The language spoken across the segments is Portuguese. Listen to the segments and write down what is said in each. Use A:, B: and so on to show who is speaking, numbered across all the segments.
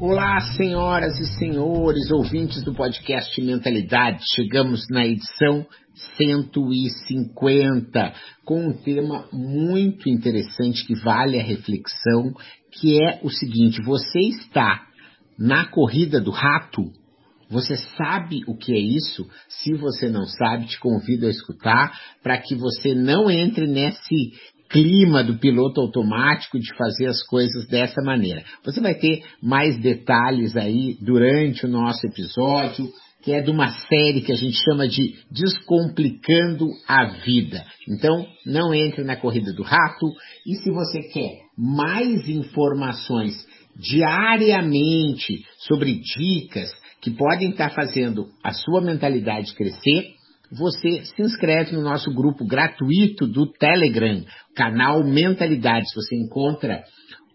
A: Olá, senhoras e senhores, ouvintes do podcast Mentalidade. Chegamos na edição 150 com um tema muito interessante que vale a reflexão, que é o seguinte: você está na corrida do rato? Você sabe o que é isso? Se você não sabe, te convido a escutar para que você não entre nesse clima do piloto automático de fazer as coisas dessa maneira. Você vai ter mais detalhes aí durante o nosso episódio, que é de uma série que a gente chama de Descomplicando a Vida. Então, não entre na corrida do rato e se você quer mais informações diariamente sobre dicas que podem estar fazendo a sua mentalidade crescer, você se inscreve no nosso grupo gratuito do Telegram, canal Mentalidades. Você encontra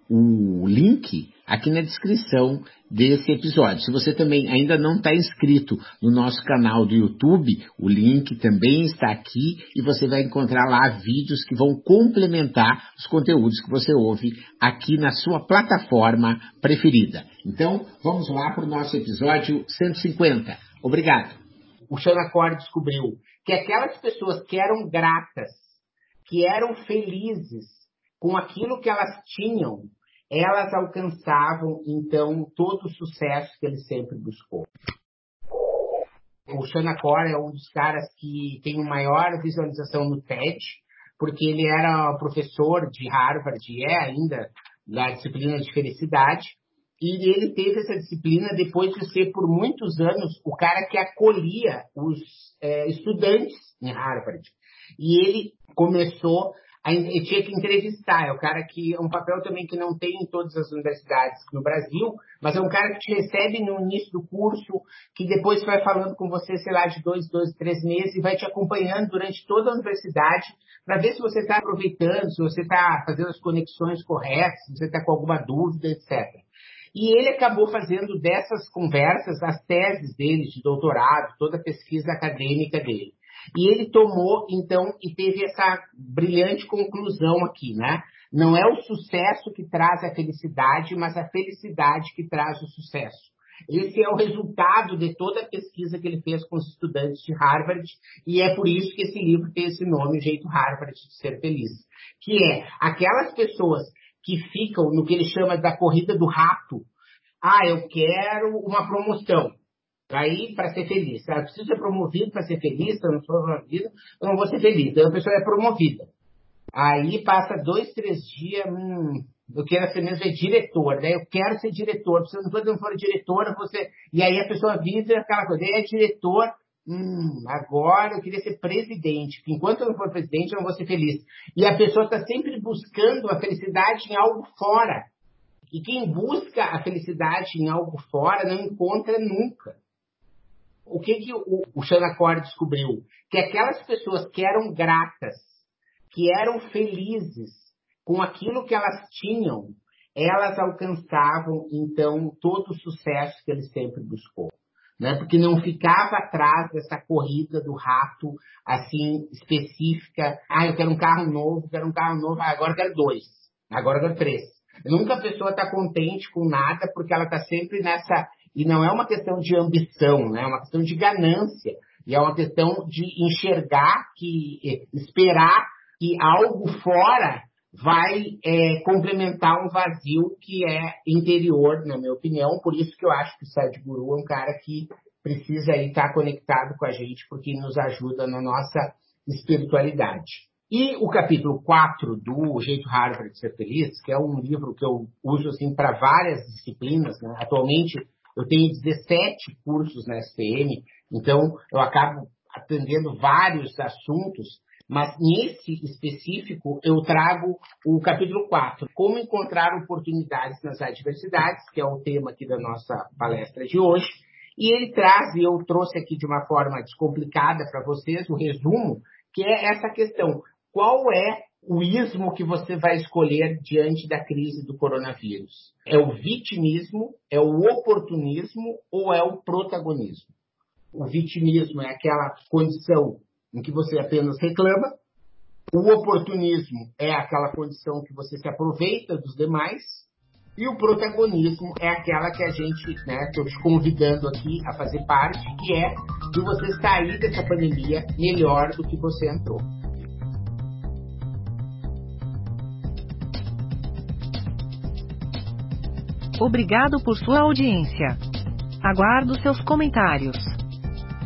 A: o link aqui na descrição desse episódio. Se você também ainda não está inscrito no nosso canal do YouTube, o link também está aqui e você vai encontrar lá vídeos que vão complementar os conteúdos que você ouve aqui na sua plataforma preferida. Então, vamos lá para o nosso episódio 150. Obrigado.
B: O Xanacor descobriu que aquelas pessoas que eram gratas, que eram felizes com aquilo que elas tinham, elas alcançavam, então, todo o sucesso que ele sempre buscou. O Xanacor é um dos caras que tem maior visualização no TED, porque ele era professor de Harvard, e é ainda, da disciplina de felicidade, e ele teve essa disciplina depois de ser, por muitos anos, o cara que acolhia os é, estudantes em Harvard. E ele começou ele tinha que entrevistar, é o cara que é um papel também que não tem em todas as universidades no Brasil, mas é um cara que te recebe no início do curso, que depois vai falando com você, sei lá, de dois, dois, três meses e vai te acompanhando durante toda a universidade para ver se você está aproveitando, se você está fazendo as conexões corretas, se você está com alguma dúvida, etc. E ele acabou fazendo dessas conversas as teses dele de doutorado, toda a pesquisa acadêmica dele. E ele tomou, então, e teve essa brilhante conclusão aqui, né? Não é o sucesso que traz a felicidade, mas a felicidade que traz o sucesso. Esse é o resultado de toda a pesquisa que ele fez com os estudantes de Harvard, e é por isso que esse livro tem esse nome, Jeito Harvard de Ser Feliz. Que é aquelas pessoas que ficam no que ele chama da corrida do rato. Ah, eu quero uma promoção. Aí, para ser feliz. Eu preciso ser promovido para ser feliz, se eu não sou promovido, eu não vou ser feliz. Aí a pessoa é promovida. Aí passa dois, três dias, hum, eu quero ser mesmo é diretor, né? Eu quero ser diretor. Se eu não for, diretor, você. E aí a pessoa visa aquela coisa, é diretor, hum, agora eu queria ser presidente. Enquanto eu não for presidente, eu não vou ser feliz. E a pessoa está sempre buscando a felicidade em algo fora. E quem busca a felicidade em algo fora não encontra nunca o que, que o, o Xanacor descobriu? Que aquelas pessoas que eram gratas, que eram felizes com aquilo que elas tinham, elas alcançavam, então, todo o sucesso que ele sempre buscou. Né? Porque não ficava atrás dessa corrida do rato, assim, específica. Ah, eu quero um carro novo, quero um carro novo, ah, agora eu quero dois, agora eu quero três. Nunca a pessoa está contente com nada porque ela está sempre nessa e não é uma questão de ambição, né? é uma questão de ganância. E é uma questão de enxergar que, eh, esperar que algo fora vai é, complementar um vazio que é interior, na minha opinião. Por isso que eu acho que o Sadhguru é um cara que precisa estar conectado com a gente, porque nos ajuda na nossa espiritualidade. E o capítulo 4 do Jeito Harvard de Ser Feliz, que é um livro que eu uso assim para várias disciplinas, né? atualmente eu tenho 17 cursos na SPM, então eu acabo atendendo vários assuntos, Mas nesse específico, eu trago o capítulo 4, Como encontrar oportunidades nas adversidades, que é o tema aqui da nossa palestra de hoje. E ele traz, e eu trouxe aqui de uma forma descomplicada para vocês, o resumo, que é essa questão. Qual é o ismo que você vai escolher diante da crise do coronavírus? É o vitimismo, é o oportunismo ou é o protagonismo? O vitimismo é aquela condição em que você apenas reclama. O oportunismo é aquela condição que você se aproveita dos demais. E o protagonismo é aquela que a gente, né, estou te convidando aqui a fazer parte, que é de você sair dessa pandemia melhor do que você entrou.
C: Obrigado por sua audiência. Aguardo seus comentários.